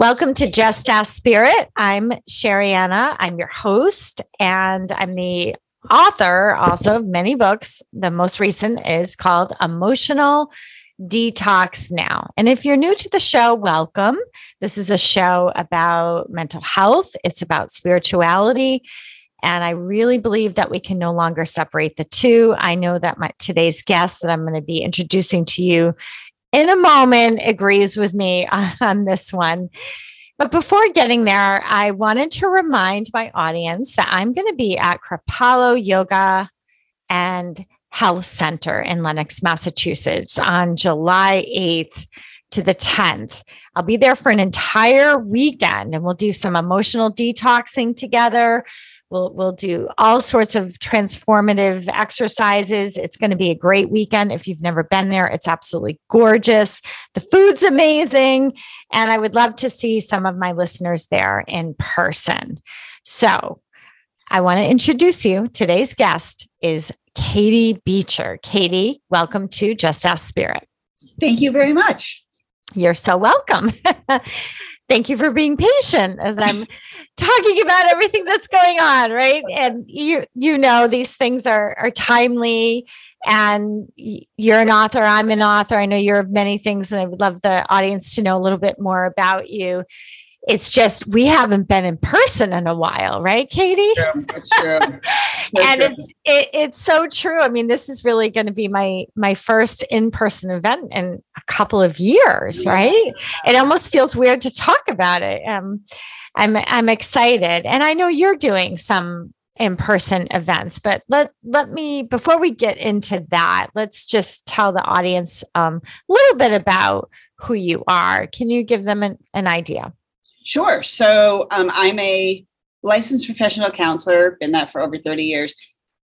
Welcome to Just Ask Spirit. I'm Sherianna. I'm your host, and I'm the author also of many books. The most recent is called Emotional Detox Now. And if you're new to the show, welcome. This is a show about mental health, it's about spirituality. And I really believe that we can no longer separate the two. I know that my today's guest that I'm going to be introducing to you in a moment agrees with me on, this one. But before getting there, I wanted to remind my audience that I'm going to be at Kripalu Yoga and Health Center in Lenox, Massachusetts on July 8th to the 10th. I'll be there for an entire weekend and we'll do some emotional detoxing together. We'll, we'll do all sorts of transformative exercises. It's going to be a great weekend. If you've never been there, it's absolutely gorgeous. The food's amazing. And I would love to see some of my listeners there in person. So I want to introduce you. Today's guest is Katie Beecher. Katie, welcome to Just Ask Spirit. Thank you very much. You're so welcome. Thank you for being patient as I'm talking about everything that's going on, right? And you you know these things are are timely and you're an author, I'm an author. I know you're of many things and I would love the audience to know a little bit more about you it's just we haven't been in person in a while, right, Katie? Yeah, and it's it, it's so true. I mean, this is really going to be my my first in person event in a couple of years, right? It almost feels weird to talk about it. Um, I'm I'm excited, and I know you're doing some in-person events but let let me before we get into that let's just tell the audience um, a little bit about who you are can you give them an, an idea Sure. So um, I'm a licensed professional counselor, been that for over 30 years.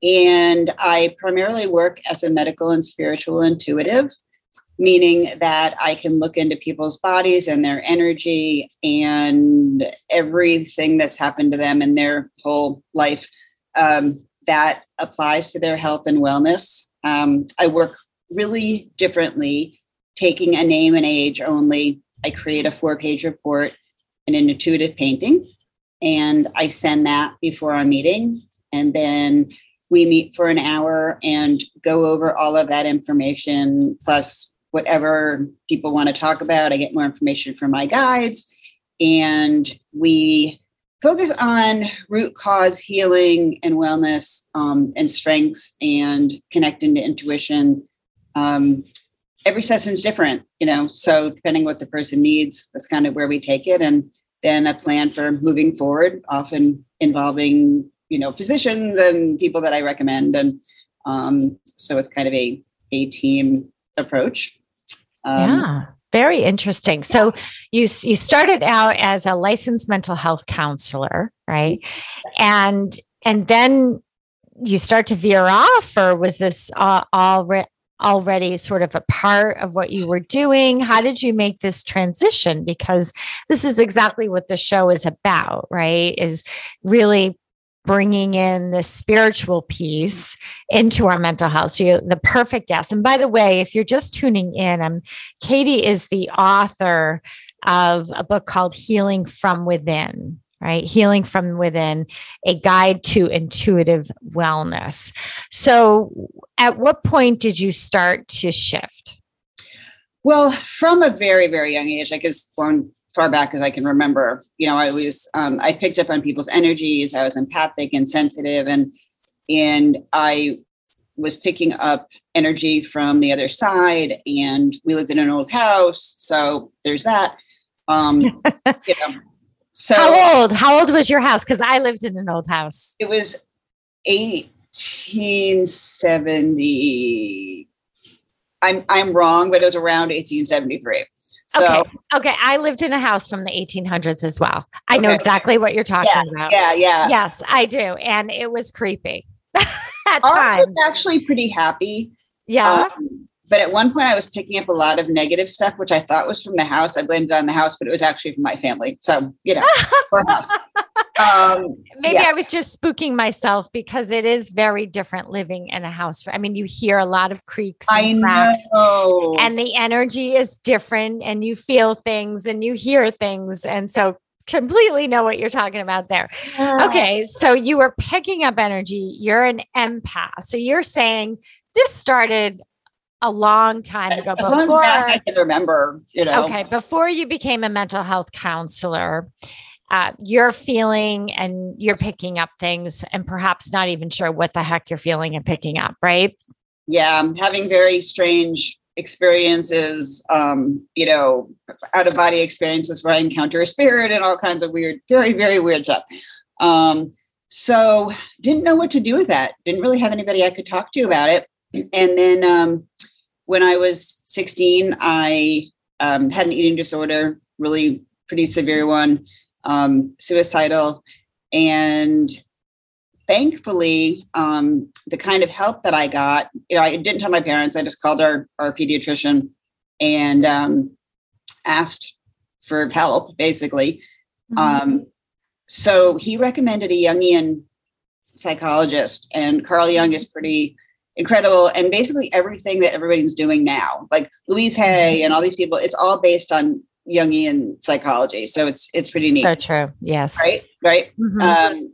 And I primarily work as a medical and spiritual intuitive, meaning that I can look into people's bodies and their energy and everything that's happened to them in their whole life um, that applies to their health and wellness. Um, I work really differently, taking a name and age only. I create a four page report an intuitive painting. And I send that before our meeting. And then we meet for an hour and go over all of that information, plus whatever people want to talk about. I get more information from my guides. And we focus on root cause healing and wellness um, and strengths and connecting to intuition. Um, every session is different, you know. So depending what the person needs, that's kind of where we take it, and then a plan for moving forward, often involving you know physicians and people that I recommend, and um, so it's kind of a a team approach. Um, yeah. Very interesting. So you you started out as a licensed mental health counselor, right? And and then you start to veer off, or was this all, all already sort of a part of what you were doing? How did you make this transition? Because this is exactly what the show is about, right? Is really bringing in the spiritual piece into our mental health. So, the perfect guest. And by the way, if you're just tuning in, I'm Katie is the author of a book called Healing from Within right? Healing from within, a guide to intuitive wellness. So, at what point did you start to shift? Well, from a very, very young age, like as born far back as I can remember, you know, I was um, I picked up on people's energies. I was empathic and sensitive, and and I was picking up energy from the other side. And we lived in an old house, so there's that. Um, you know, so how old? How old was your house? Because I lived in an old house. It was 1870. I'm I'm wrong, but it was around 1873. So okay. Okay. I lived in a house from the 1800s as well. I know exactly what you're talking yeah, about. yeah, yeah. Yes, I do. And it was creepy at Ours times. was actually pretty happy. Yeah. Um, but at one point, I was picking up a lot of negative stuff, which I thought was from the house. I blamed it on the house, but it was actually from my family. So, you know, house. Um, Maybe yeah. I was just spooking myself because it is very different living in a house. I mean, you hear a lot of creaks I and cracks. know. and the energy is different and you feel things and you hear things and so completely know what you're talking about there Yeah. okay so you were picking up energy you're an empath so you're saying this started a long time ago As long as before I can remember, you know. okay before you became a mental health counselor uh, you're feeling and you're picking up things and perhaps not even sure what the heck you're feeling and picking up right yeah, I'm having very strange experiences, um, you know, out of body experiences where I encounter a spirit and all kinds of weird, very, very weird stuff. Um, so didn't know what to do with that. Didn't really have anybody I could talk to about it. And then um, when I was 16, I um, had an eating disorder, really pretty severe one, um, suicidal. And thankfully, um, the kind of help that I got, you know, I didn't tell my parents. I just called our our pediatrician and um, asked for help, basically. Mm-hmm. Um, so he recommended a Jungian psychologist, and Carl Jung is pretty incredible. And basically, everything that everybody's doing now, like Louise Hay and all these people, it's all based on Jungian psychology. So it's it's pretty neat, so true yes right? Right. Mhm. um,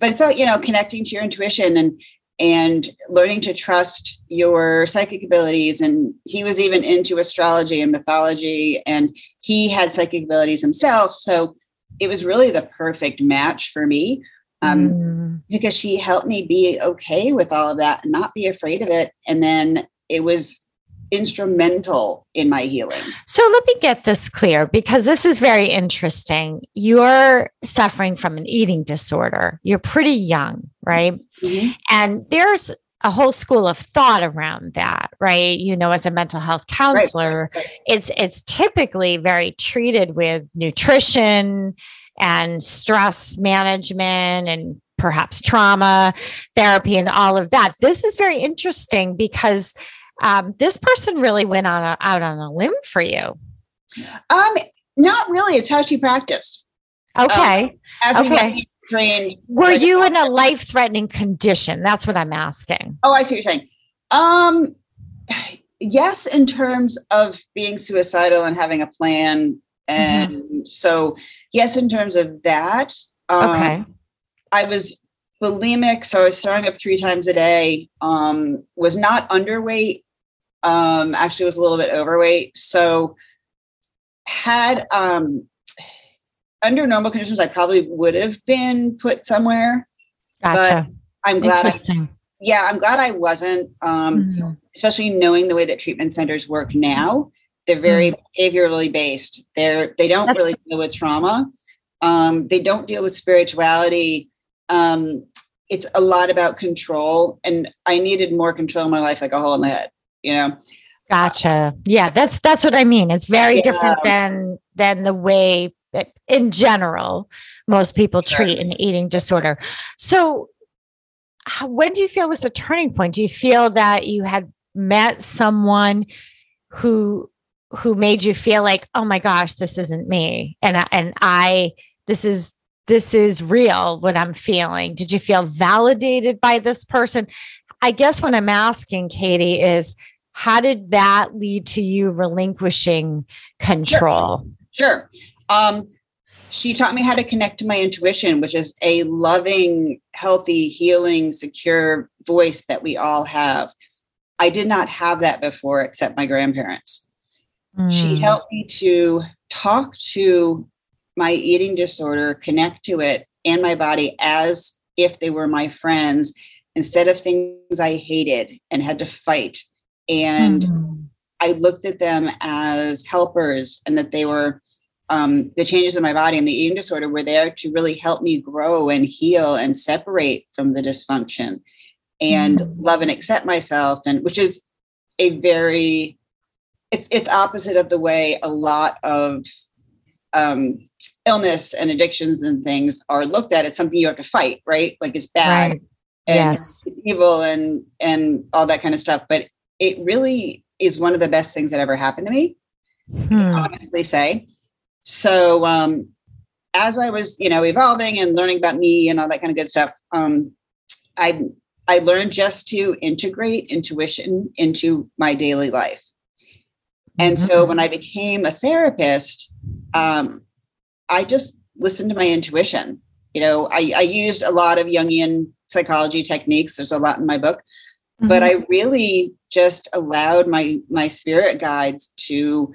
but it's all you know connecting to your intuition and and learning to trust your psychic abilities and he was even into astrology and mythology and he had psychic abilities himself so it was really the perfect match for me um, Mm. because she helped me be okay with all of that and not be afraid of it and then it was instrumental in my healing So let me get this clear because this is very interesting. You're suffering from an eating disorder. You're pretty young, right? And there's a whole school of thought around that, right? You know, as a mental health counselor, right. it's it's typically very treated with nutrition and stress management and perhaps trauma therapy and all of that. This is very interesting because um, this person really went on a, out on a limb for you. um not really it's how she practiced Okay. as Okay. trained Were you in a life threatening condition? That's what I'm asking. Oh, I see what you're saying. Um, yes, in terms of being suicidal and having a plan, and so yes, in terms of that. Um, Okay. I was bulimic, so I was throwing up three times a day. Um, was not underweight. Um, actually, was a little bit overweight. So had um under normal conditions, I probably would have been put somewhere. Gotcha. I'm glad. I, Interesting. yeah, I'm glad I wasn't. Um, Mhm. especially knowing the way that treatment centers work now they're very behaviorally based they're they don't That's- really deal with trauma um, they don't deal with spirituality um, it's a lot about control and i needed more control in my life like a hole in the head you know Gotcha. Yeah, that's that's what I mean. It's very Yeah. different than than the way that in general most people Sure. treat an eating disorder. So how, when do you feel was a turning point? Do you feel that you had met someone who who made you feel like, "Oh my gosh, this isn't me." And I, and I this is this is real what I'm feeling. Did you feel validated by this person? I guess what I'm asking Katie is how did that lead to you relinquishing control? sure um, she taught me how to connect to my intuition which is a loving healthy healing secure voice that we all have i did not have that before except my grandparents she Mm, helped me to talk to my eating disorder, connect to it and my body as if they were my friends instead of things I hated and had to fight. And mm, I looked at them as helpers and that they were um, the changes in my body and the eating disorder were there to really help me grow and heal and separate from the dysfunction and Mm. love and accept myself and which is a very it's it's opposite of the way a lot of um, illness and addictions and things are looked at. It's something you have to fight, right? Like it's bad, Right. and Yes. evil, and and all that kind of stuff. But it really is one of the best things that ever happened to me. Hmm. honestly say. So um, as I was, you know, evolving and learning about me and all that kind of good stuff, um, I I learned just to integrate intuition into my daily life. And so Mhm. when I became a therapist, um, I just listened to my intuition. You know, I, I used a lot of Jungian psychology techniques. There's a lot in my book, but Mhm. I really just allowed my my spirit guides to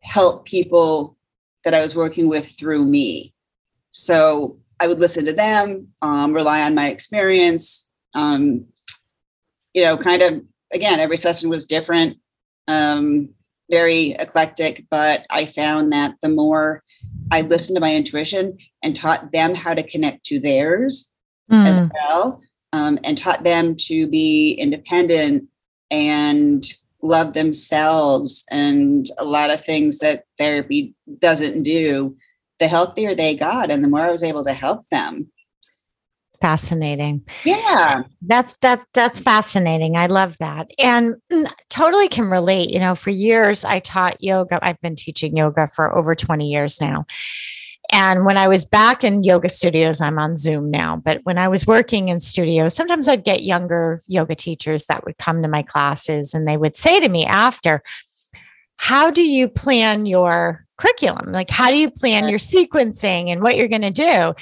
help people that I was working with through me. So I would listen to them, um, rely on my experience. Um, you know, kind of again, every session was different, um, very eclectic, but I found that the more I listened to my intuition and taught them how to connect to theirs, as Mm. well um, and taught them to be independent and love themselves and a lot of things that therapy doesn't do the healthier they got and the more i was able to help them Fascinating. yeah That's that that's fascinating. I love that. And totally can relate. You know, for years I taught yoga. I've been teaching yoga for over 20 years now. And when I was back in yoga studios, I'm on Zoom now, but when I was working in studios, sometimes I'd get younger yoga teachers that would come to my classes and they would say to me after, How do you plan your curriculum? Like, how do you plan your sequencing and what you're going to do?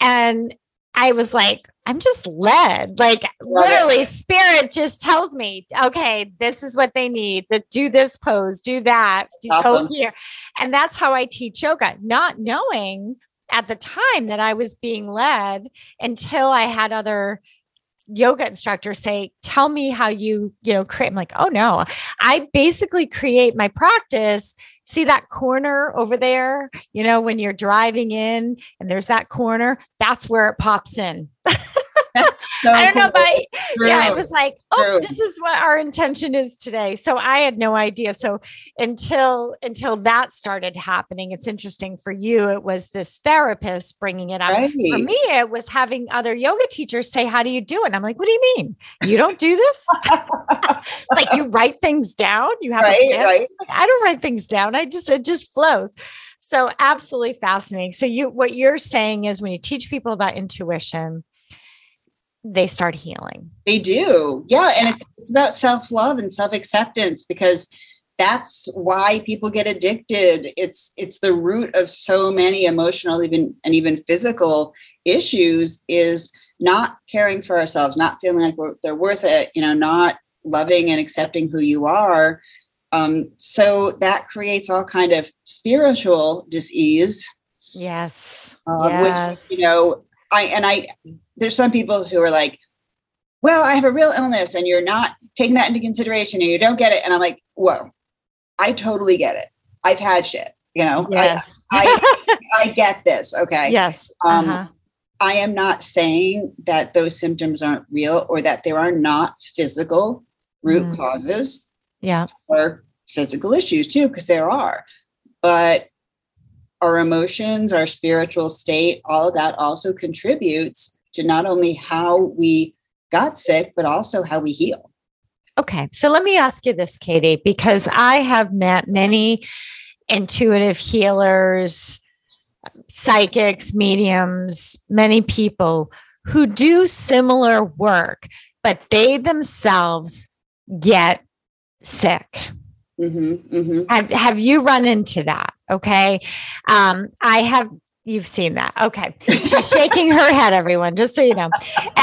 And I was like, I'm just led. Like Love it. literally, spirit just tells me, okay, this is what they need. That do this pose, do that, do Awesome. go here. And that's how I teach yoga, not knowing at the time that I was being led until I had other yoga instructors say, tell me how you, you know, create. I'm like, oh no. I basically create my practice. See that corner over there, you know, when you're driving in and there's that corner, that's where it pops in. so I don't know, cool. but yeah, it was like, oh, True. this is what our intention is today. So I had no idea. So until until that started happening, it's interesting for you. It was this therapist bringing it up. right For me, it was having other yoga teachers say, "How do you do it?" And I'm like, "What do you mean? You don't do this? like you write things down? You have a right pen?" right Like, I don't write things down. I just it just flows. So absolutely fascinating. So you what you're saying is when you teach people about intuition, they start healing. They do. Yeah. And it's it's about self-love and self-acceptance because that's why people get addicted. It's it's the root of so many emotional, even and even physical issues is not caring for ourselves, not feeling like we're, they're worth it, you know, not loving and accepting who you are. Um, so that creates all kind of spiritual disease Yes. um, yes. which, you know, I and I there's some people who are like, well, I have a real illness and you're not taking that into consideration and you don't get it. And I'm like, whoa, I totally get it. I've had shit, you know, Yes. I, I get this. Okay. yes. Um, uh-huh. I am not saying that those symptoms aren't real or that there are not physical root Mm. causes Yeah. or physical issues too, because there are. But our emotions, our spiritual state, all of that also contributes to not only how we got sick, but also how we heal. Okay. So let me ask you this, Katie, because I have met many intuitive healers, psychics, mediums, many people who do similar work, but they themselves get sick. hmm hmm Have, have you run into that? Okay. Um, I have, you've seen that. Okay. She's shaking her head, everyone, just so you know.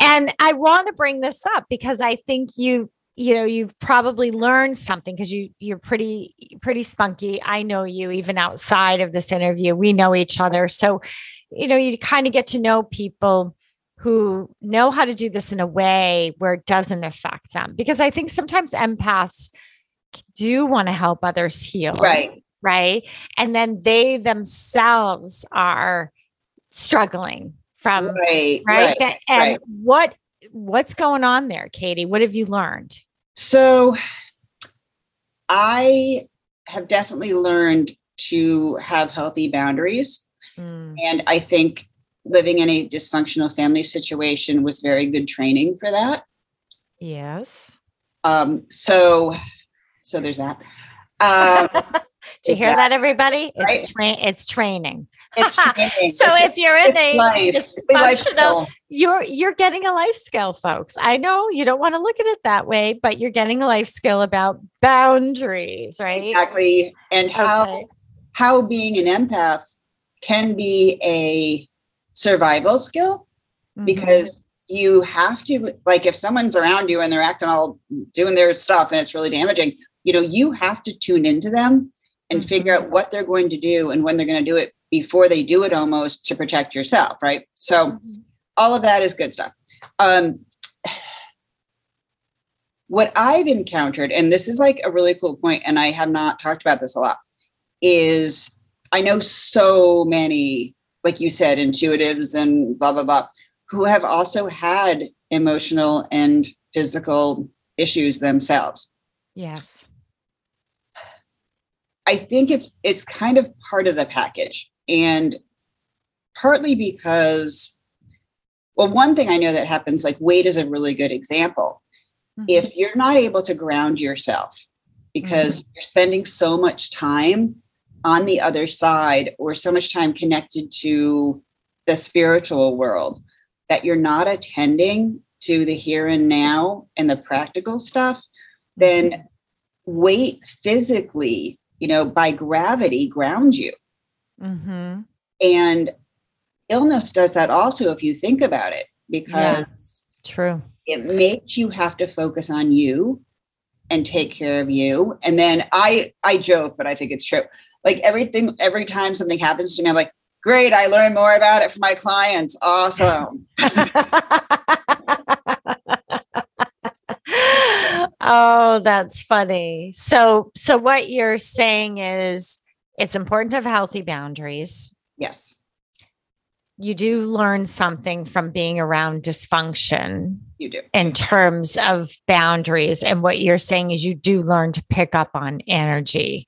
and I want to bring this up because I think you, you know, you've probably learned something because you you're pretty pretty spunky. I know you even outside of this interview. We know each other. So, you know, you kind of get to know people who know how to do this in a way where it doesn't affect them. Because I think sometimes empaths do want to help others heal. Right. Right. And then they themselves are struggling from Right. right. Right. That- and right. what what's going on there, Katie? What have you learned? So I have definitely learned to have healthy boundaries. Mm. And I think living in a dysfunctional family situation was very good training for that. Yes. Um, so, so there's that. Um, Do you hear that, everybody? Right. It's tra- it's training. it's training. So if you're in It's a life. It's dysfunctional, you're you're getting a life skill, folks. I know you don't want to look at it that way, but you're getting a life skill about boundaries, right? exactly, and how Okay. how being an empath can be a survival skill Mhm. because you have to like if someone's around you and they're acting all doing their stuff and it's really damaging you know you have to tune into them and figure Mhm. out what they're going to do and when they're going to do it before they do it almost to protect yourself right so Mhm. all of that is good stuff um what i've encountered and this is like a really cool point and i have not talked about this a lot is i know so many like you said intuitives and blah blah blah who have also had emotional and physical issues themselves yes. I think it's it's kind of part of the package, and partly because, well, one thing I know that happens, like weight is a really good example. Mhm. If you're not able to ground yourself because you're spending so much time on the other side or so much time connected to the spiritual world that you're not attending to the here and now and the practical stuff, then weight physically, you know, by gravity grounds you. Mhm. And illness does that also if you think about it, because Yeah. True. it makes you have to focus on you and take care of you. And then I I joke, but I think it's true. Like everything, every time something happens to me, I'm like, great, I learn more about it for my clients. Awesome. oh, that's funny. So, so what you're saying is it's important to have healthy boundaries. Yes. You do learn something from being around dysfunction You do. in terms of boundaries. And what you're saying is you do learn to pick up on energy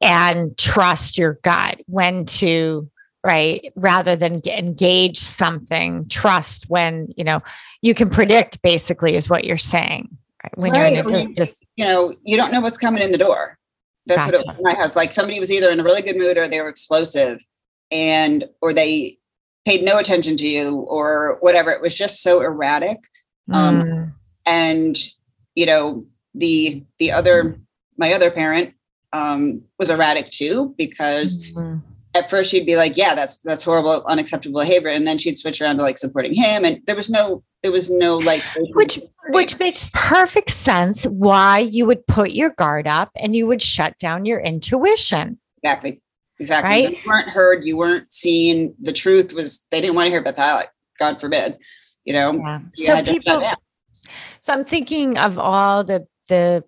and trust your gut when to right rather than engage something trust when you know you can predict basically is what you're saying? When Right, you're in a you- dis- dis- You know, you don't know what's coming in the door. That's what it was my house. Like somebody was either in a really good mood or they were explosive and or they paid no attention to you or whatever. It was just so erratic. um, Mm, and you know the the other my other parent um was erratic too because mm, at first she'd be like yeah that's that's horrible unacceptable behavior. And then she'd switch around to like supporting him. And there was no there was no like which which makes perfect sense why you would put your guard up and you would shut down your intuition. Exactly. Exactly. Right? you weren't heard. You weren't seen. The truth was they didn't want to hear about that. Like, god forbid you know? Yeah. So had to shut people. So I'm thinking of all the the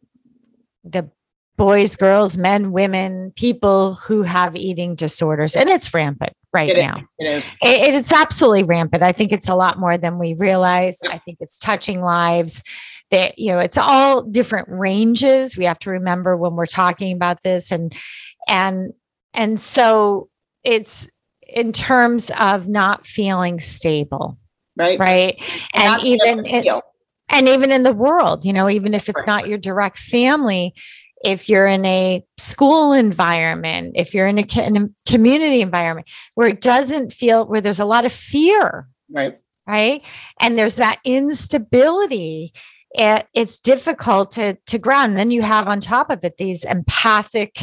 the boys, girls, men, women, people who have eating disorders, and it's rampant right It is. now. it is It- it's absolutely rampant. I think it's a lot more than we realize. I think it's touching lives. That you know, it's all different ranges. We have to remember when we're talking about this, and and and so it's in terms of not feeling stable, right right? And not even feel. and even in the world, you know, even if it's not your direct family, if you're in a school environment, if you're in a, in a community environment where it doesn't feel, where there's a lot of fear, right right? And there's that instability. It, it's difficult to to ground. And then you have on top of it these empathic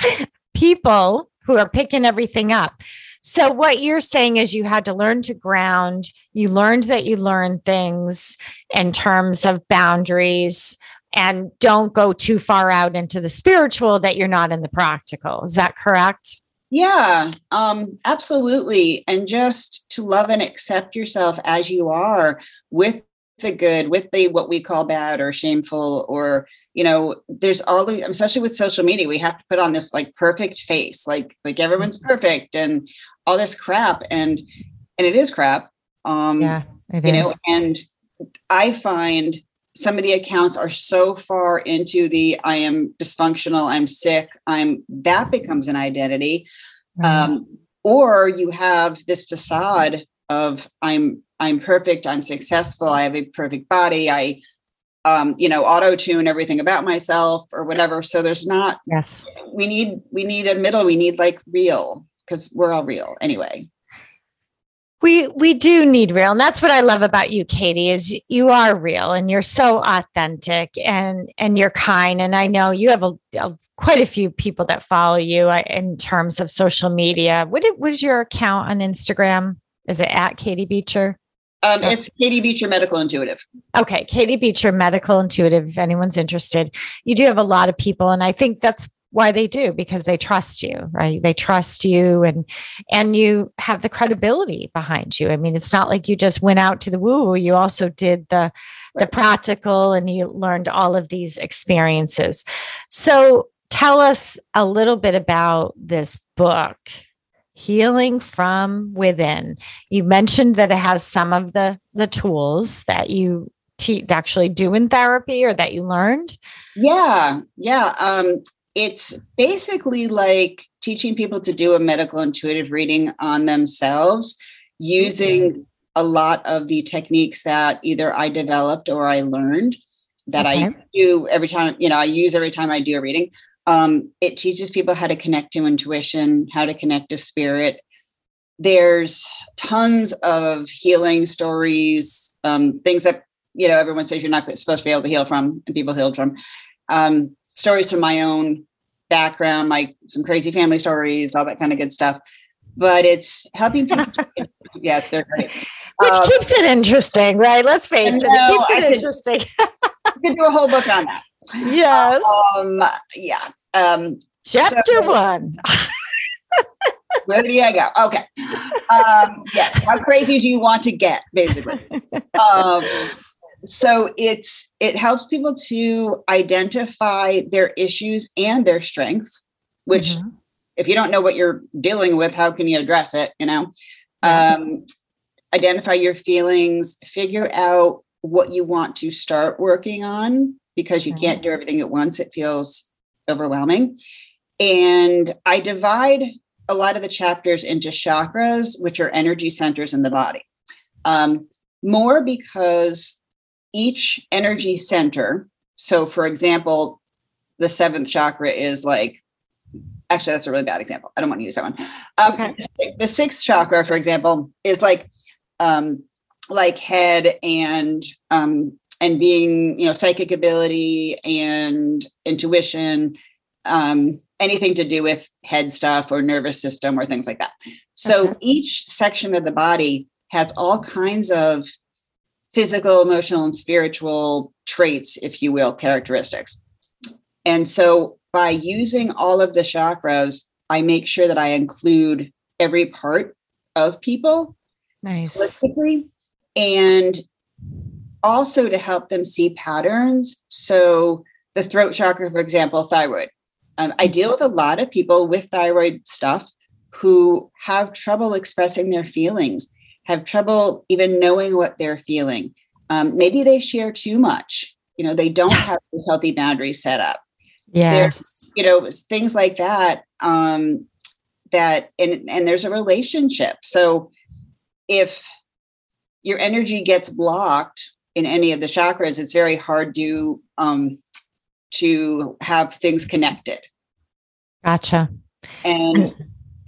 people who are picking everything up. So what you're saying is you had to learn to ground. You learned that you learned things in terms of boundaries and don't go too far out into the spiritual that you're not in the practical. Is that correct? Yeah, um, absolutely. And just to love and accept yourself as you are with the good, with the what we call bad or shameful, or you know, there's all the especially with social media, we have to put on this like perfect face, like like everyone's perfect and all this crap. And and it is crap. Um it you know, and I find some of the accounts are so far into the I am dysfunctional, I'm sick, I'm that becomes an identity. Um, or you have this facade of I'm I'm perfect, I'm successful, I have a perfect body, I um, you know, auto tune everything about myself or whatever. So there's not yes. We need we need a middle. We need like real because we're all real anyway. We we do need real, and that's what I love about you, Katie. Is you are real and you're so authentic and and you're kind. And I know you have a, a quite a few people that follow you uh, in terms of social media. What is, what is your account on Instagram? Is it at Katie Beecher? Um, it's Katie Beecher Medical Intuitive. Okay, Katie Beecher Medical Intuitive. If anyone's interested, you do have a lot of people, and I think that's why they do because they trust you, right? They trust you, and and you have the credibility behind you. I mean, it's not like you just went out to the woo. You also did the the practical, and you learned all of these experiences. So, tell us a little bit about this book healing from within you mentioned that it has some of the the tools that you te- actually do in therapy or that you learned yeah yeah um it's basically like teaching people to do a medical intuitive reading on themselves using a lot of the techniques that either i developed or i learned that okay. i do every time you know i use every time i do a reading um, it teaches people how to connect to intuition, how to connect to spirit. There's tons of healing stories, um, things that you know everyone says you're not supposed to be able to heal from, and people healed from. Um, stories from my own background, my some crazy family stories, all that kind of good stuff. But it's helping people. yes, they're great. Which um, keeps it interesting, right? Let's face it, it keeps it I interesting. Could, could do a whole book on that. Yes. Um, yeah. Um, Chapter so, one. where do I go? Okay. Um, yeah. How crazy do you want to get, basically? Um, so it's it helps people to identify their issues and their strengths, which mm-hmm. if you don't know what you're dealing with, how can you address it? You know, um, identify your feelings, figure out what you want to start working on because you mm-hmm. can't do everything at once. It feels overwhelming. And I divide a lot of the chapters into chakras, which are energy centers in the body. Um, more because each energy center, so for example, the seventh chakra is like, actually, that's a really bad example. I don't want to use that one. Um, okay. The sixth chakra, for example, is like, um, like head and um, and being you know psychic ability and intuition um, anything to do with head stuff or nervous system or things like that so uh-huh. each section of the body has all kinds of physical emotional and spiritual traits if you will characteristics and so by using all of the chakras i make sure that i include every part of people nice and also to help them see patterns. So, the throat chakra, for example, thyroid. Um, I deal with a lot of people with thyroid stuff who have trouble expressing their feelings, have trouble even knowing what they're feeling. Um, maybe they share too much. You know, they don't have healthy boundaries set up. Yes. There's, you know, things like that. Um, that and and there's a relationship. So if your energy gets blocked in any of the chakras, it's very hard to um, to have things connected. Gotcha. And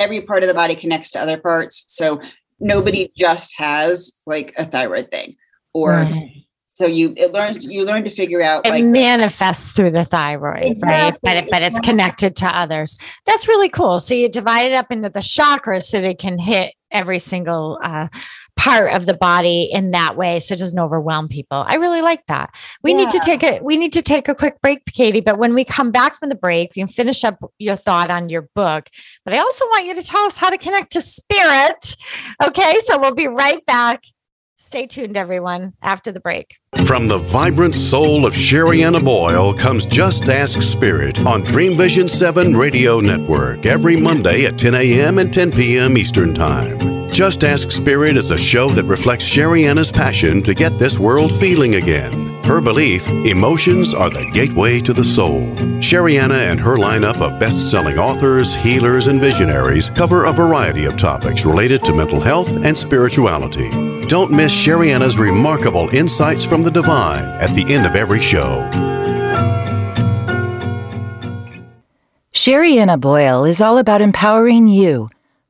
every part of the body connects to other parts. So nobody just has like a thyroid thing, or right. so you it learns you learn to figure out. It like, manifests through the thyroid, exactly. right? But it, but it's connected to others. That's really cool. So you divide it up into the chakras so they can hit every single uh, part of the body in that way so it doesn't overwhelm people. I really like that. We yeah. need to take a we need to take a quick break, Katie, but when we come back from the break, we can finish up your thought on your book. But I also want you to tell us how to connect to spirit. Okay, so we'll be right back. Stay tuned, everyone, after the break. From the vibrant soul of Sherianna Boyle comes Just Ask Spirit on Dream Vision 7 Radio Network every Monday at 10 a.m. and 10 p.m. Eastern Time. Just Ask Spirit is a show that reflects Sherianna's passion to get this world feeling again. Her belief emotions are the gateway to the soul. Sherianna and her lineup of best selling authors, healers, and visionaries cover a variety of topics related to mental health and spirituality. Don't miss Sherianna's remarkable insights from the divine at the end of every show. Sherianna Boyle is all about empowering you.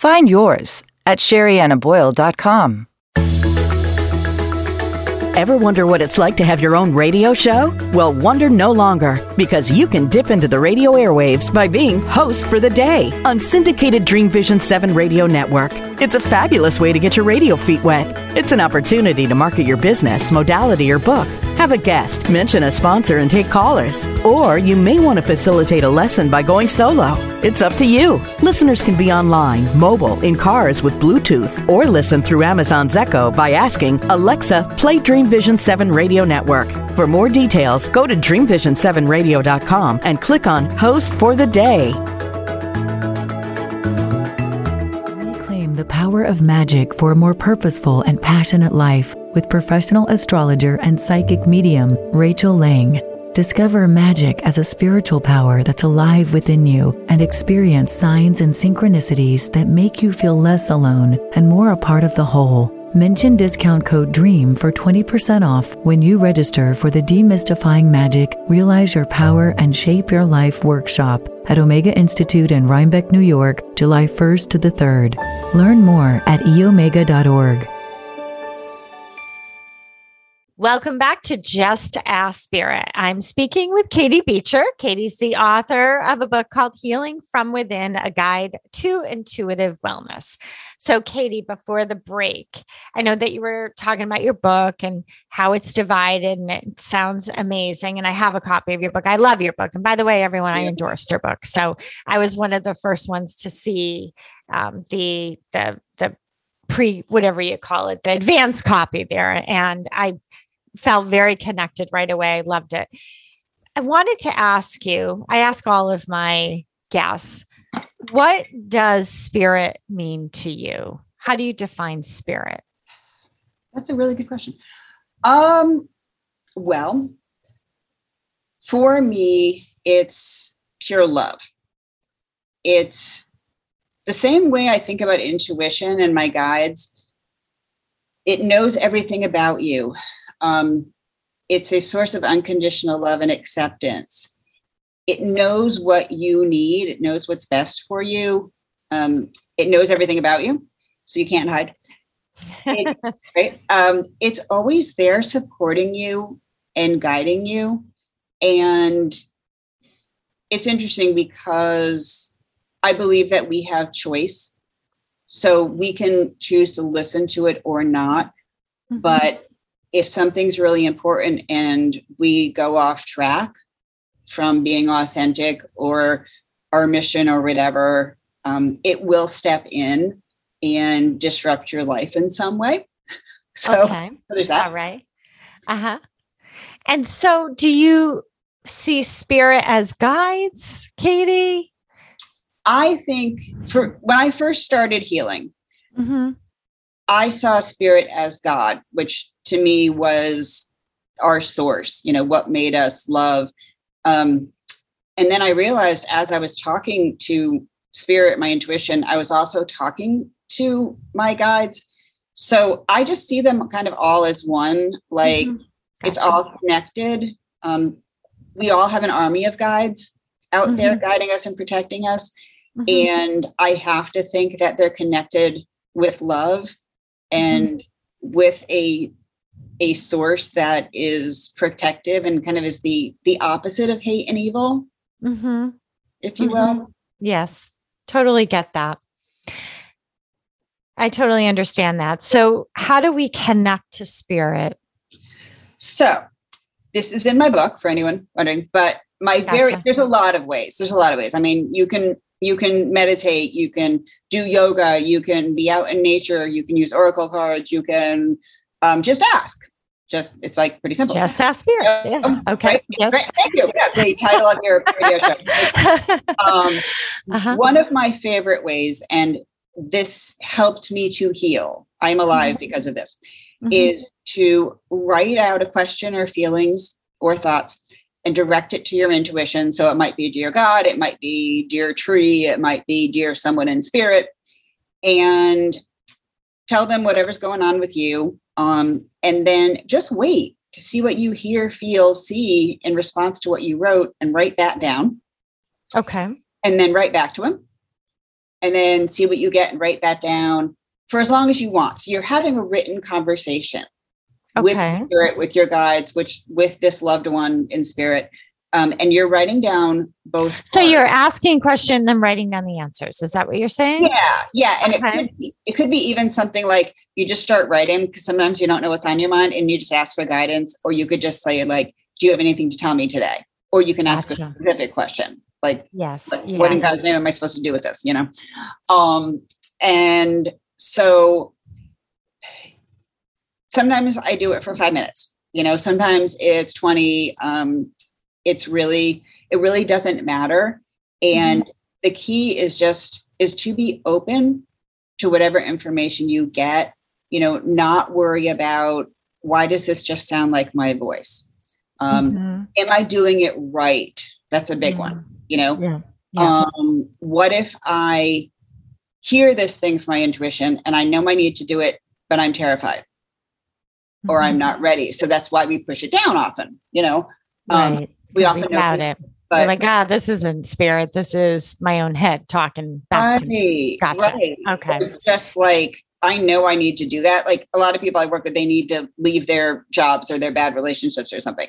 Find yours at sheriannaboyle.com. Ever wonder what it's like to have your own radio show? Well, wonder no longer because you can dip into the radio airwaves by being host for the day on syndicated Dream Vision 7 radio network. It's a fabulous way to get your radio feet wet. It's an opportunity to market your business, modality, or book. Have a guest, mention a sponsor, and take callers. Or you may want to facilitate a lesson by going solo. It's up to you. Listeners can be online, mobile, in cars with Bluetooth, or listen through Amazon's Echo by asking Alexa, play Dream Vision 7 Radio Network. For more details, go to dreamvision7radio.com and click on Host for the Day. Reclaim the power of magic for a more purposeful and passionate life with professional astrologer and psychic medium Rachel Lang. Discover magic as a spiritual power that's alive within you and experience signs and synchronicities that make you feel less alone and more a part of the whole. Mention discount code DREAM for 20% off when you register for the Demystifying Magic, Realize Your Power, and Shape Your Life workshop at Omega Institute in Rhinebeck, New York, July 1st to the 3rd. Learn more at eomega.org. Welcome back to Just Ask Spirit. I'm speaking with Katie Beecher. Katie's the author of a book called Healing from Within A Guide to Intuitive Wellness. So, Katie, before the break, I know that you were talking about your book and how it's divided, and it sounds amazing. And I have a copy of your book. I love your book. And by the way, everyone, I endorsed your book. So, I was one of the first ones to see um, the, the, the, pre whatever you call it the advanced copy there and i felt very connected right away. I loved it. I wanted to ask you, I ask all of my guests, what does spirit mean to you? How do you define spirit? That's a really good question. Um, well, for me, it's pure love. It's the same way I think about intuition and my guides. It knows everything about you um, it's a source of unconditional love and acceptance. It knows what you need, it knows what's best for you, um, it knows everything about you, so you can't hide. It's, right? Um, it's always there supporting you and guiding you. And it's interesting because I believe that we have choice. So we can choose to listen to it or not. Mm-hmm. But if something's really important and we go off track from being authentic or our mission or whatever, um, it will step in and disrupt your life in some way. So, okay. so there's that. All right. Uh huh. And so, do you see spirit as guides, Katie? I think for when I first started healing, mm-hmm. I saw spirit as God, which to me was our source, you know, what made us love. Um, and then I realized as I was talking to spirit, my intuition, I was also talking to my guides. So I just see them kind of all as one, like mm-hmm. gotcha. it's all connected. Um, we all have an army of guides out mm-hmm. there guiding us and protecting us. Mm-hmm. And I have to think that they're connected with love and mm-hmm. with a a source that is protective and kind of is the the opposite of hate and evil mm-hmm. if you mm-hmm. will yes totally get that i totally understand that so how do we connect to spirit so this is in my book for anyone wondering, but my Gotcha. very there's a lot of ways. There's a lot of ways. I mean, you can you can meditate, you can do yoga, you can be out in nature, you can use oracle cards, you can um, just ask. Just it's like pretty simple. Just ask spirit. Yes. Um, Okay. right? Yes. Great. Thank you. Yeah, the title of your radio show. Um, Uh-huh. One of my favorite ways, and this helped me to heal. I'm alive because of this Mhm. is to write out a question or feelings or thoughts and direct it to your intuition. So it might be dear God, it might be dear tree, it might be dear someone in spirit, and tell them whatever's going on with you. Um, and then just wait to see what you hear, feel, see in response to what you wrote and write that down Okay. and then write back to him and then see what you get and write that down for as long as you want. So you're having a written conversation with spirit, with your guides, which with this loved one in spirit. Um, and you're writing down both. So parts. you're asking question, then writing down the answers. Is that what you're saying? yeah, yeah, and Okay. it could be, it could be even something like you just start writing because sometimes you don't know what's on your mind and you just ask for guidance, or you could just say like, "Do you have anything to tell me today?" Or you can ask Gotcha. a specific question like, Yes. like, what in. God's name am I supposed to do with this? You know? Um, and so sometimes I do it for five minutes, you know, sometimes it's 20. Um, it's really, it really doesn't matter. And the key is just, is to be open to whatever information you get, you know, not worry about why does this just sound like my voice? Um, Mhm. am I doing it right? That's a big one, you know? Yeah. Yeah. um, what if I hear this thing from my intuition and I know I need to do it, but I'm terrified or I'm Mhm. not ready? So that's why we push it down often, you know? Um, right. We often doubt it. But like, ah, this isn't spirit. This is my own head talking back to me. Gotcha. right. Okay. Just like I know I need to do that. Like a lot of people I work with, they need to leave their jobs or their bad relationships or something.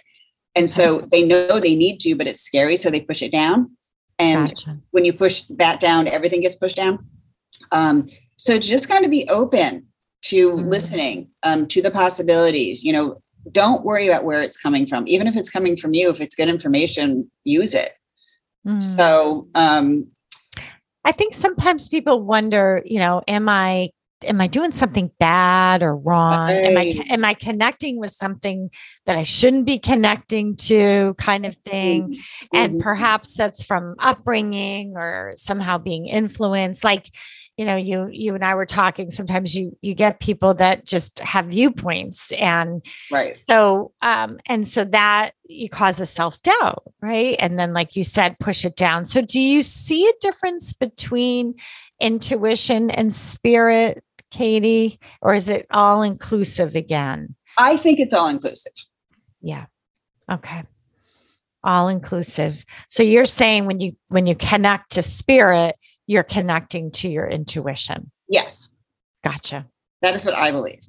And so they know they need to, but it's scary. So they push it down. And Gotcha. when you push that down, everything gets pushed down. Um, so just kind of be open to Mhm. listening um, to the possibilities. You know, don't worry about where it's coming from. Even if it's coming from you, if it's good information, use it. Mm. So um, I think sometimes people wonder, you know, am I am I doing something bad or wrong? Am I am I connecting with something that I shouldn't be connecting to kind of thing? And mhm. perhaps that's from upbringing or somehow being influenced like you know you you and I were talking sometimes you you get people that just have viewpoints and right. so um and so that you causes self-doubt right? And then like you said push it down. So do you see a difference between intuition and spirit katie or is it all inclusive again? I think it's all inclusive. yeah. Okay. All inclusive. So you're saying when you when you connect to spirit you're connecting to your intuition Yes, gotcha that is what I believe.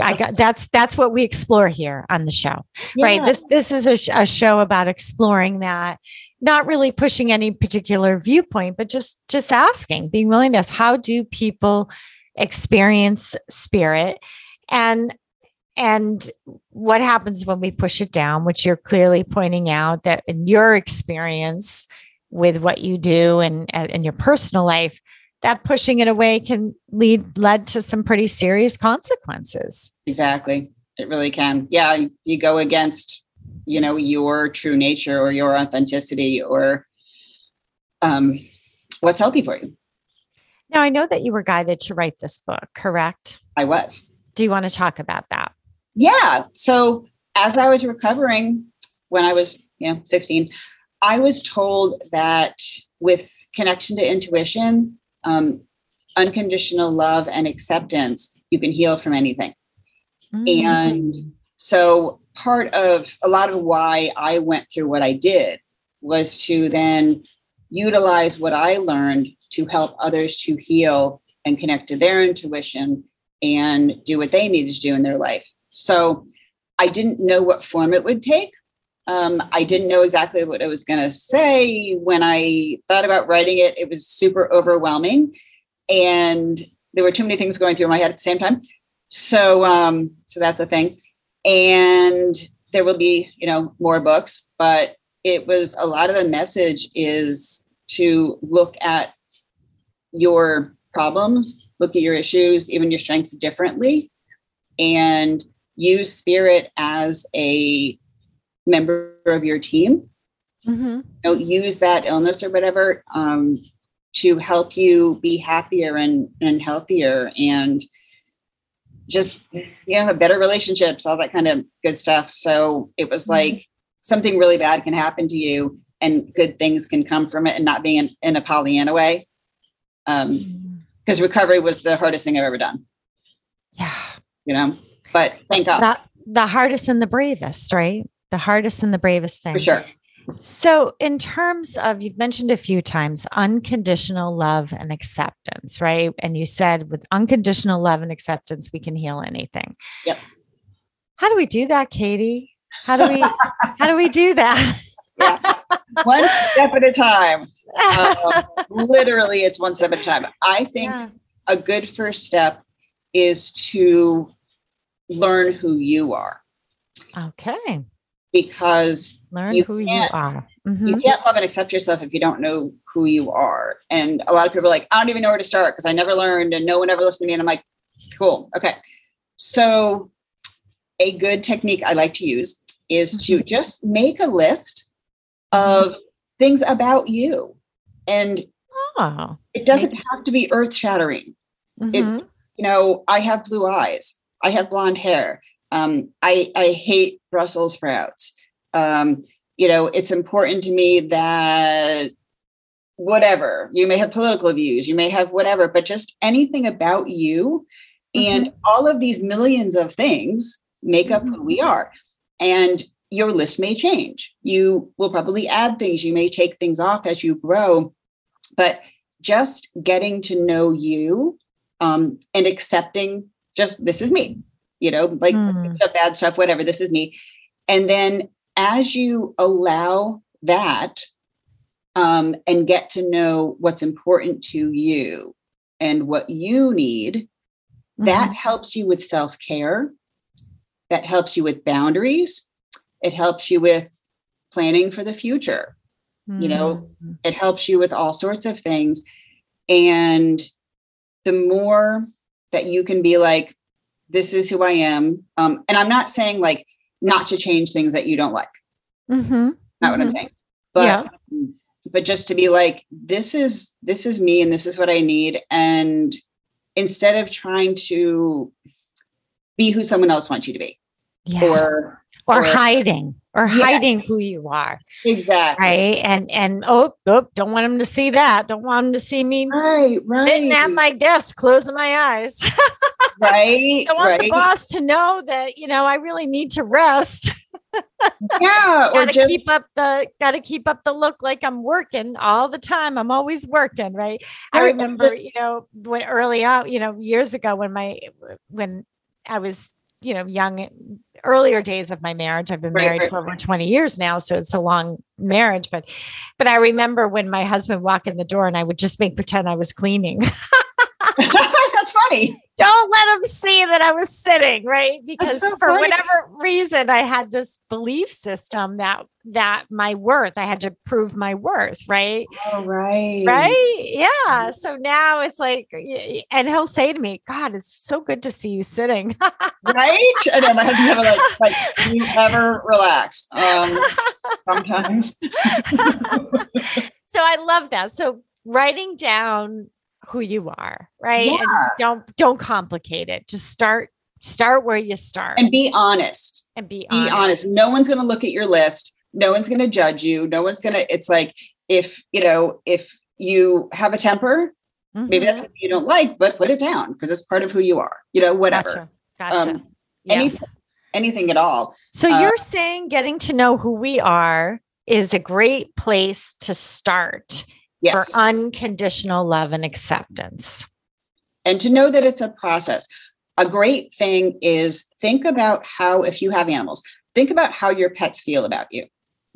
I got that's that's what we explore here on the show. Right. This this is a, a show about exploring that, not really pushing any particular viewpoint, but just just asking, being willing to ask, how do people experience spirit, and and what happens when we push it down, which you're clearly pointing out that in your experience with what you do and and in your personal life, that pushing it away can lead led to some pretty serious consequences. Exactly. It really can. Yeah, you- you go against, you know, your true nature or your authenticity or um what's healthy for you. Now, I know that you were guided to write this book, correct? I was. Do you want to talk about that? Yeah. So as I was recovering when I was, you know, 16, I was told that with connection to intuition, um, unconditional love and acceptance, you can heal from anything. And so part of a lot of why I went through what I did was to then utilize what I learned to help others to heal and connect to their intuition and do what they needed to do in their life. So I didn't know what form it would take. Um, I didn't know exactly what I was going to say. When I thought about writing it, it was super overwhelming. And there were too many things going through my head at the same time. So, um, so that's the thing. And there will be, you know, more books, but it was a lot of the message is to look at your problems, look at your issues, even your strengths differently, and use spirit as a member of your team. Mm-hmm. You know, use that illness or whatever um, to help you be happier and, and healthier and just you know have better relationships all that kind of good stuff so it was Mhm. like something really bad can happen to you and good things can come from it and not being in, in a pollyanna way um because recovery was the hardest thing i've ever done Yeah. you know but thank god The, the hardest and the bravest, right? The hardest and the bravest thing. for sure So, in terms of, you've mentioned a few times unconditional love and acceptance, right? And you said with unconditional love and acceptance, we can heal anything. Yep. How do we do that, Katie? How do we, how do we do that? one step at a time um, literally it's one step at a time i think Yeah. a good first step is to learn who you are Okay. Because Learn You who you can't- are. you Mhm. can't love and accept yourself if you don't know who you are. And a lot of people are like, I don't even know where to start because I never learned and no one ever listened to me. And I'm like, cool. Okay. So, a good technique I like to use is to just make a list of things about you. And Oh. it doesn't have to be earth shattering. Mhm. you know, I have blue eyes. I have blonde hair. Um, I I hate Brussels sprouts. Um, you know, it's important to me that whatever you may have political views, you may have whatever, but just anything about you and all of these millions of things make up who we are. And your list may change. You will probably add things, you may take things off as you grow, but just getting to know you um, and accepting just this is me, you know, like Hmm. good bad stuff, whatever, this is me. And then as you allow that um, and get to know what's important to you and what you need, that helps you with self care. That helps you with boundaries. It helps you with planning for the future. you know, Mhm. It helps you with all sorts of things. And the more that you can be like, this is who I am. Um, and I'm not saying like not to change things that you don't like. Mhm. Not what I'm Mhm. saying. But Yeah. but just to be like, this is this is me and this is what I need. And instead of trying to be who someone else wants you to be. Yeah. Or or or- hiding or Yeah. hiding who you are exactly. right and and oh, oh don't want him to see that don't want him to see me Right, right. sitting at my desk closing my eyes right. i want right. the boss to know that you know i really need to rest Yeah. Or just keep up the gotta keep up the look like i'm working all the time i'm always working right i Right, remember just- you know when early on you know years ago when my when i was you know young earlier days of my marriage i've been Right, married right, for over 20 years now so it's a long marriage but but i remember when my husband walked in the door and i would just make pretend i was cleaning funny. don't let him see that I was sitting, right? Because so for funny. whatever reason, I had this belief system that that my worth, I had to prove my worth, right? All right. Right? Yeah. So now it's like, and he'll say to me, God, it's so good to see you sitting. Right? I know my husband ever like like "Do you ever relax. Um sometimes. so I love that. So writing down who you are, right? And don't don't complicate it. Just start start where you start And be honest. and be, Be honest. No one's gonna look at your list. No one's gonna judge you. No one's gonna, it's like if you know, if you have a temper, maybe Mhm. that's something you don't like, but put it down because it's part of who you are, you know, whatever. Gotcha. Gotcha. Um, anything- Anything at all. So uh, you're saying getting to know who we are is a great place to start Yes. for unconditional love and acceptance. and to know that it's a process. A great thing is think about how, if you have animals, think about how your pets feel about you.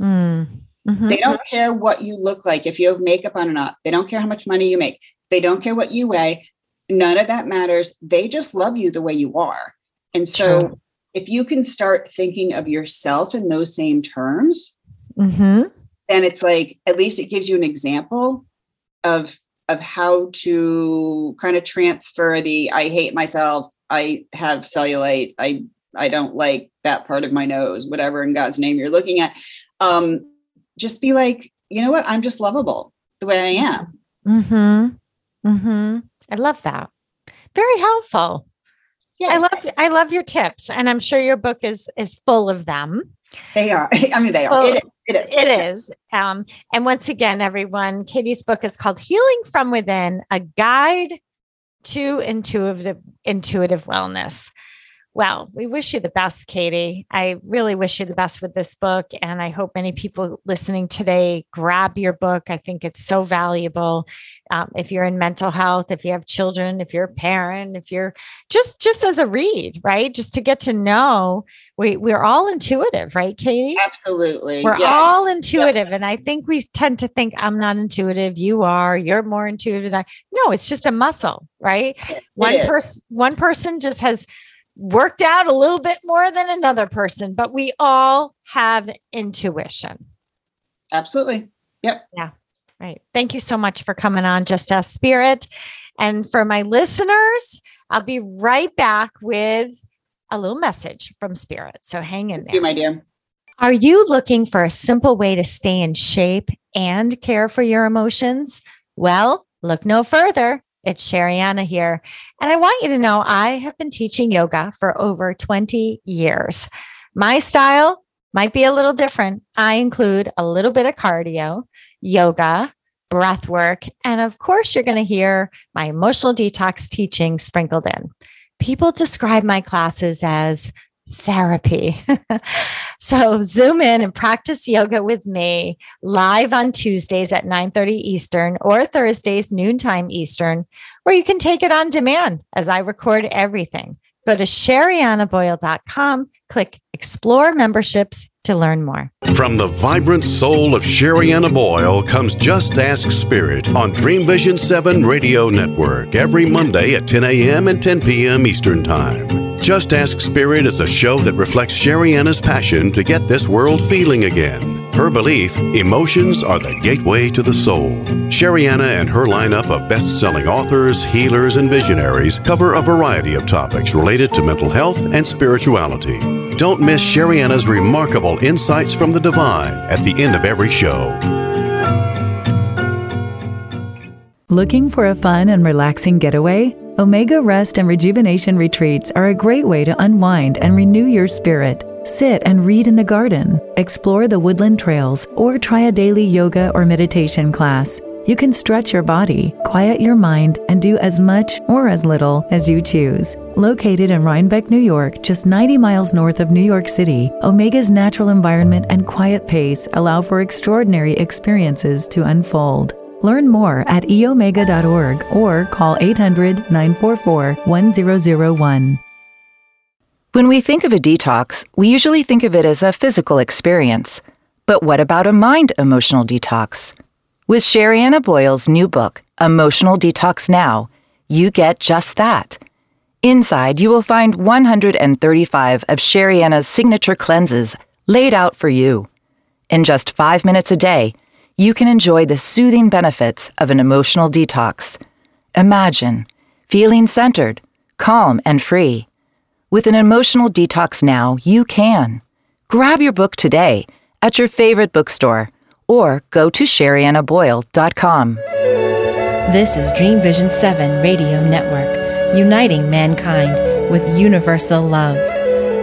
Mm. Mhm. They don't care what you look like, if you have makeup on or not. They don't care how much money you make. They don't care what you weigh. None of that matters. They just love you the way you are. And so True. if you can start thinking of yourself in those same terms, Mm-hmm. Then it's like at least it gives you an example of of how to kind of transfer the I hate myself, I have cellulite, I I don't like that part of my nose, whatever in God's name you're looking at. Um, just be like, you know what? I'm just lovable the way I am. Mm-hmm. Mm-hmm. I love that. Very helpful. Yeah, I love I love your tips, and I'm sure your book is is full of them. they are. I mean, they are. It is. It is. Um, and once again, everyone, Katie's book is called Healing from Within: A Guide to Intuitive Intuitive Wellness. Well, we wish you the best, Katie. I really wish you the best with this book. And I hope many people listening today grab your book. I think it's so valuable. Um, if you're in mental health, if you have children, if you're a parent, if you're just just as a read, right? Just to get to know we we're all intuitive, right, Katie? Absolutely. We're yes. all intuitive. And I think we tend to think I'm not intuitive. You are, you're more intuitive than I. No, it's just a muscle, right? One person, one person just has worked out a little bit more than another person, but we all have intuition. Absolutely. Yep. Yeah. Right. Thank you so much for coming on Just Ask Spirit. And for my listeners, I'll be right back with a little message from Spirit. So hang in Thank you, there. my dear. Are you looking for a simple way to stay in shape and care for your emotions? Well, look no further. It's Sherianna here. And I want you to know I have been teaching yoga for over 20 years. My style might be a little different. I include a little bit of cardio, yoga, breath work, and of course, you're going to hear my emotional detox teaching sprinkled in. People describe my classes as therapy. so zoom in and practice yoga with me live on Tuesdays at 9:30 Eastern or Thursdays noontime Eastern, or you can take it on demand as I record everything. Go to sheriannaboyle.com, click explore memberships to learn more. From the vibrant soul of Sherianna Boyle comes Just Ask Spirit on Dream Vision 7 Radio Network every Monday at 10 a.m. and 10 p.m. Eastern Time. Just Ask Spirit is a show that reflects Sherianna's passion to get this world feeling again. Her belief emotions are the gateway to the soul. Sherianna and her lineup of best selling authors, healers, and visionaries cover a variety of topics related to mental health and spirituality. Don't miss Sherianna's remarkable insights from the divine at the end of every show. Looking for a fun and relaxing getaway? Omega Rest and Rejuvenation Retreats are a great way to unwind and renew your spirit. Sit and read in the garden, explore the woodland trails, or try a daily yoga or meditation class. You can stretch your body, quiet your mind, and do as much or as little as you choose. Located in Rhinebeck, New York, just 90 miles north of New York City, Omega's natural environment and quiet pace allow for extraordinary experiences to unfold. Learn more at eomega.org or call 800 944 1001. When we think of a detox, we usually think of it as a physical experience. But what about a mind emotional detox? With Sherianna Boyle's new book, Emotional Detox Now, you get just that. Inside, you will find 135 of Sherianna's signature cleanses laid out for you. In just five minutes a day, you can enjoy the soothing benefits of an emotional detox. Imagine feeling centered, calm, and free. With an emotional detox now, you can. Grab your book today at your favorite bookstore or go to sheriannaboyle.com. This is Dream Vision 7 Radio Network, uniting mankind with universal love.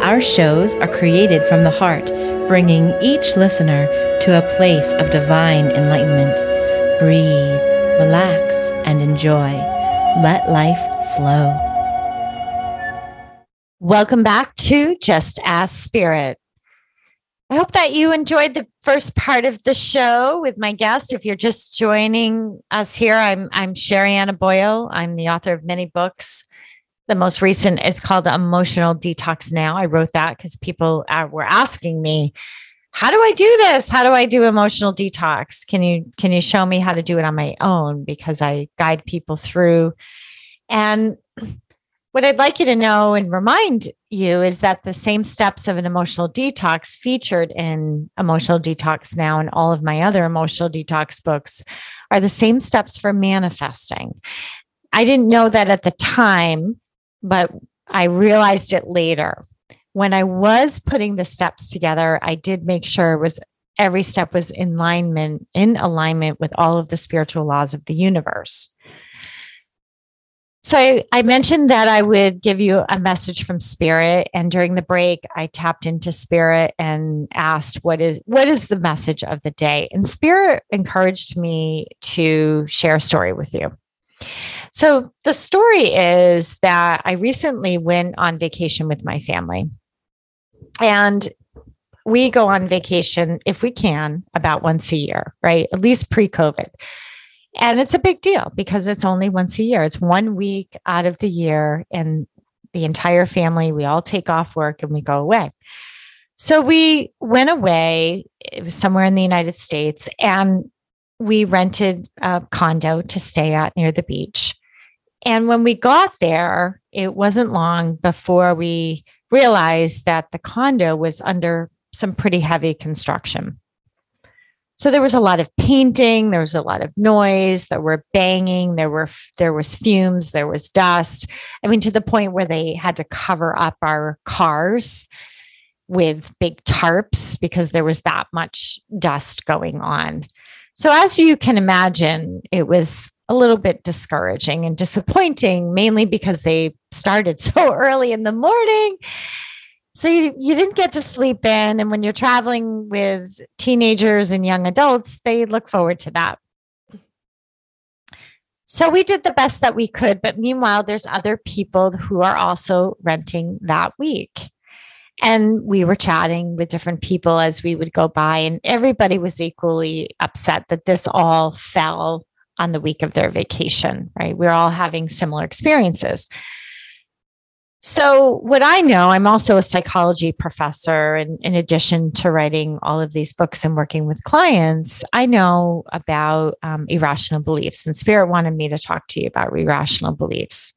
Our shows are created from the heart, bringing each listener to a place of divine enlightenment. Breathe, relax, and enjoy. Let life flow. Welcome back to Just Ask Spirit. I hope that you enjoyed the first part of the show with my guest. If you're just joining us here, I'm I'm Sherianna Boyle. I'm the author of many books. The most recent is called Emotional Detox Now. I wrote that because people were asking me, "How do I do this? How do I do emotional detox? Can you can you show me how to do it on my own?" Because I guide people through, and what I'd like you to know and remind you is that the same steps of an emotional detox featured in Emotional Detox Now and all of my other emotional detox books are the same steps for manifesting. I didn't know that at the time, but I realized it later. When I was putting the steps together, I did make sure it was every step was in alignment in alignment with all of the spiritual laws of the universe. So I, I, mentioned that I would give you a message from spirit. And during the break, I tapped into spirit and asked what is what is the message of the day? And spirit encouraged me to share a story with you. So the story is that I recently went on vacation with my family. And we go on vacation if we can about once a year, right? At least pre-COVID. And it's a big deal because it's only once a year. It's one week out of the year, and the entire family, we all take off work and we go away. So we went away, it was somewhere in the United States, and we rented a condo to stay at near the beach. And when we got there, it wasn't long before we realized that the condo was under some pretty heavy construction. So there was a lot of painting, there was a lot of noise, there were banging, there were there was fumes, there was dust. I mean to the point where they had to cover up our cars with big tarps because there was that much dust going on. So as you can imagine, it was a little bit discouraging and disappointing mainly because they started so early in the morning so you, you didn't get to sleep in. And when you're traveling with teenagers and young adults, they look forward to that. So we did the best that we could. But meanwhile, there's other people who are also renting that week. And we were chatting with different people as we would go by, and everybody was equally upset that this all fell on the week of their vacation, right? We're all having similar experiences. So, what I know, I'm also a psychology professor. And in addition to writing all of these books and working with clients, I know about um, irrational beliefs. And Spirit wanted me to talk to you about irrational beliefs.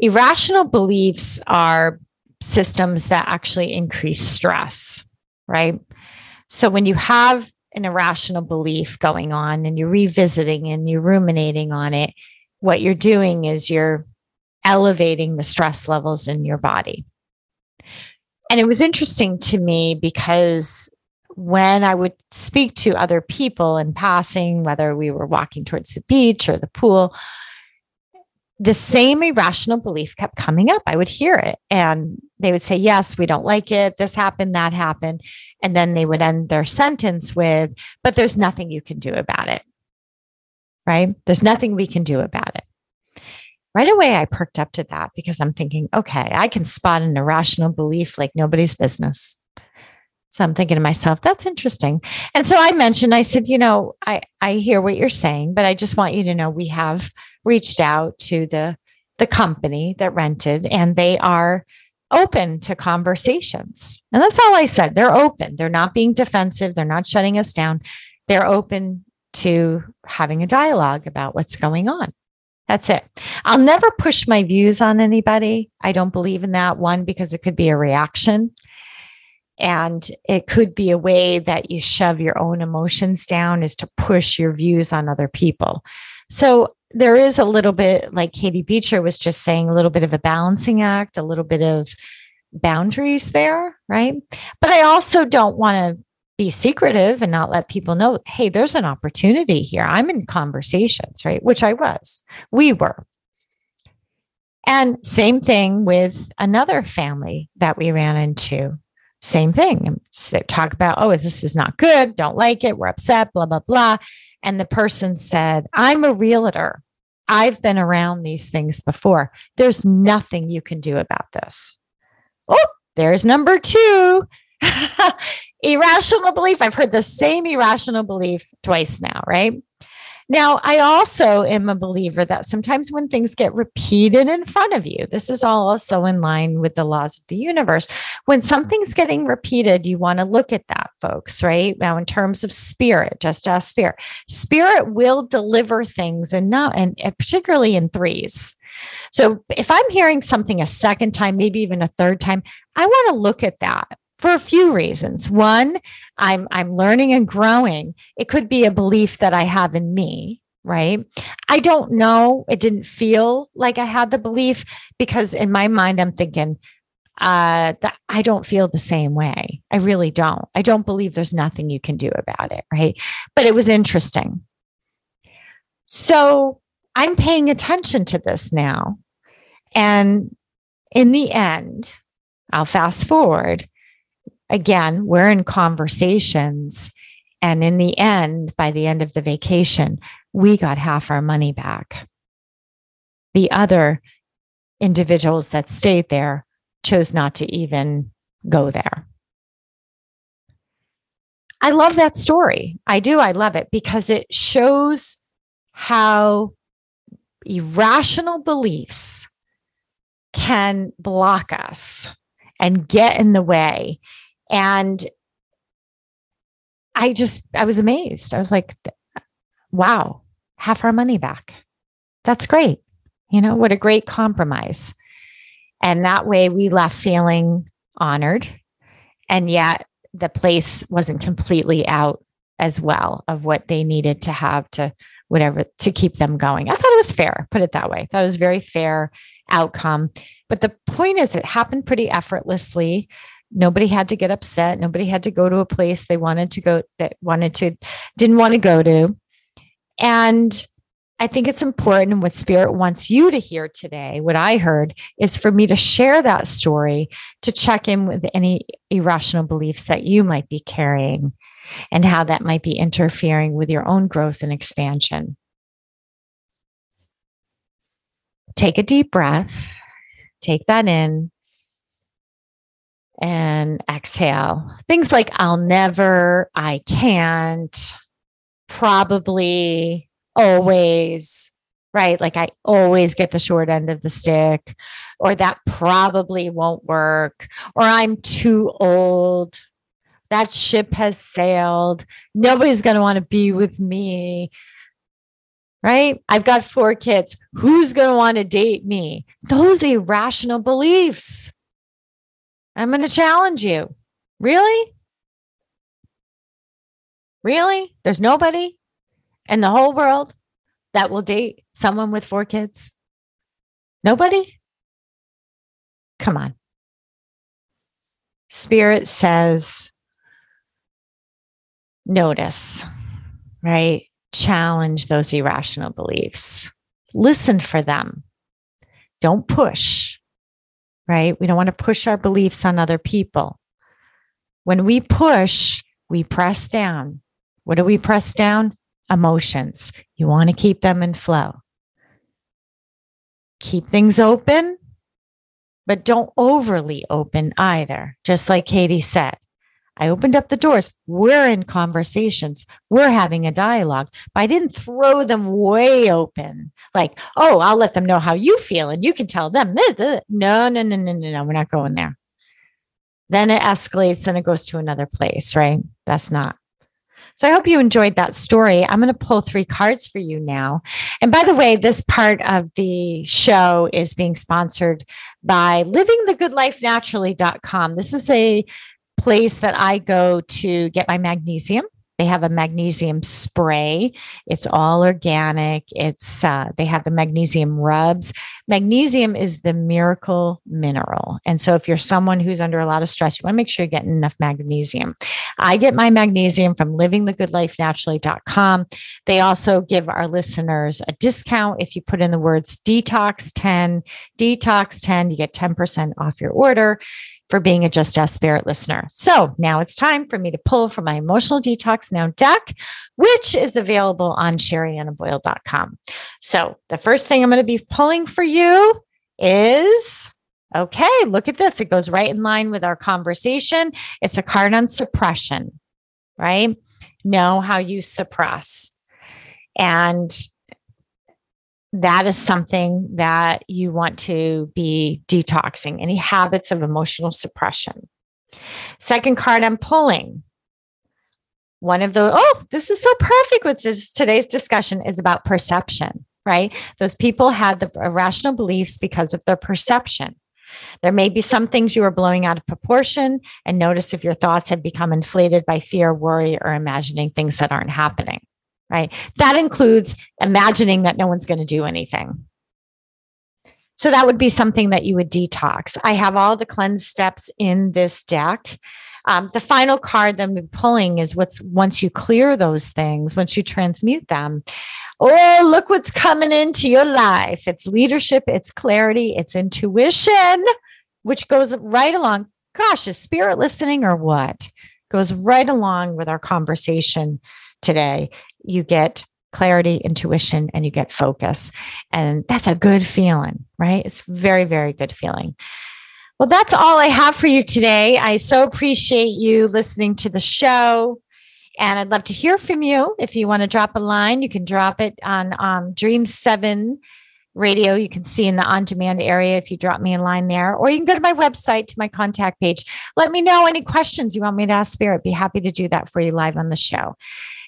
Irrational beliefs are systems that actually increase stress, right? So, when you have an irrational belief going on and you're revisiting and you're ruminating on it, what you're doing is you're elevating the stress levels in your body. And it was interesting to me because when I would speak to other people in passing, whether we were walking towards the beach or the pool, the same irrational belief kept coming up. I would hear it and they would say, Yes, we don't like it. This happened, that happened. And then they would end their sentence with, But there's nothing you can do about it. Right? There's nothing we can do about it right away I perked up to that because I'm thinking, okay, I can spot an irrational belief like nobody's business. So I'm thinking to myself, that's interesting. And so I mentioned, I said, you know, I, I hear what you're saying, but I just want you to know we have reached out to the the company that rented and they are open to conversations. And that's all I said. They're open. They're not being defensive. They're not shutting us down. They're open to having a dialogue about what's going on. That's it. I'll never push my views on anybody. I don't believe in that one because it could be a reaction. And it could be a way that you shove your own emotions down is to push your views on other people. So there is a little bit, like Katie Beecher was just saying, a little bit of a balancing act, a little bit of boundaries there, right? But I also don't want to be secretive and not let people know, hey, there's an opportunity here. I'm in conversations, right? Which I was, we were. And same thing with another family that we ran into. Same thing. Talk about, oh, this is not good. Don't like it. We're upset, blah, blah, blah. And the person said, I'm a realtor. I've been around these things before. There's nothing you can do about this. Oh, there's number two. irrational belief. I've heard the same irrational belief twice now, right? Now, I also am a believer that sometimes when things get repeated in front of you, this is all also in line with the laws of the universe. When something's getting repeated, you want to look at that, folks, right? Now, in terms of spirit, just ask spirit. Spirit will deliver things and not, and particularly in threes. So if I'm hearing something a second time, maybe even a third time, I want to look at that for a few reasons. One, I'm I'm learning and growing. It could be a belief that I have in me, right? I don't know. It didn't feel like I had the belief because in my mind I'm thinking uh that I don't feel the same way. I really don't. I don't believe there's nothing you can do about it, right? But it was interesting. So, I'm paying attention to this now. And in the end, I'll fast forward again, we're in conversations. And in the end, by the end of the vacation, we got half our money back. The other individuals that stayed there chose not to even go there. I love that story. I do. I love it because it shows how irrational beliefs can block us and get in the way and I just, I was amazed. I was like, wow, half our money back. That's great. You know, what a great compromise. And that way we left feeling honored. And yet the place wasn't completely out as well of what they needed to have to whatever to keep them going. I thought it was fair, put it that way. That was very fair outcome. But the point is, it happened pretty effortlessly nobody had to get upset. Nobody had to go to a place they wanted to go that wanted to didn't want to go to. And i think it's important what spirit wants you to hear today what i heard is for me to share that story to check in with any irrational beliefs that you might be carrying and how that might be interfering with your own growth and expansion. Take a deep breath. Take that in and exhale. Things like I'll never, I can't, probably, always, right? Like I always get the short end of the stick, or that probably won't work, or I'm too old. That ship has sailed. Nobody's going to want to be with me. Right? I've got four kids. Who's going to want to date me? Those irrational beliefs I'm going to challenge you. Really? Really? There's nobody in the whole world that will date someone with four kids? Nobody? Come on. Spirit says, notice, right? Challenge those irrational beliefs. Listen for them. Don't push right? We don't want to push our beliefs on other people. When we push, we press down. What do we press down? Emotions. You want to keep them in flow. Keep things open, but don't overly open either. Just like Katie said, I opened up the doors. We're in conversations. We're having a dialogue, but I didn't throw them way open. Like, oh, I'll let them know how you feel and you can tell them. No, no, no, no, no, no. We're not going there. Then it escalates and it goes to another place, right? That's not. So I hope you enjoyed that story. I'm going to pull three cards for you now. And by the way, this part of the show is being sponsored by livingthegoodlifenaturally.com. This is a place that I go to get my magnesium. They have a magnesium spray. It's all organic. It's uh, they have the magnesium rubs. Magnesium is the miracle mineral, and so if you're someone who's under a lot of stress, you want to make sure you're getting enough magnesium. I get my magnesium from livingthegoodlifenaturally.com. They also give our listeners a discount if you put in the words detox 10, detox 10, you get 10% off your order for being a Just Ask Spirit listener. So now it's time for me to pull from my Emotional Detox Now deck, which is available on sheriannaboyle.com. So the first thing I'm going to be pulling for you is okay, look at this. It goes right in line with our conversation. It's a card on suppression, right? Know how you suppress. And that is something that you want to be detoxing any habits of emotional suppression. Second card I'm pulling. One of the, oh, this is so perfect with this today's discussion is about perception, right? Those people had the irrational beliefs because of their perception. There may be some things you are blowing out of proportion and notice if your thoughts have become inflated by fear, worry, or imagining things that aren't happening right? That includes imagining that no one's going to do anything. So that would be something that you would detox. I have all the cleanse steps in this deck. Um, the final card that I'm pulling is what's once you clear those things, once you transmute them. Oh, look what's coming into your life. It's leadership, it's clarity, it's intuition, which goes right along. Gosh, is spirit listening or what? Goes right along with our conversation today you get clarity, intuition, and you get focus. And that's a good feeling, right? It's very, very good feeling. Well, that's all I have for you today. I so appreciate you listening to the show. And I'd love to hear from you. If you want to drop a line, you can drop it on um, Dream 7 radio. You can see in the on demand area if you drop me a line there, or you can go to my website to my contact page. Let me know any questions you want me to ask Spirit. Be happy to do that for you live on the show.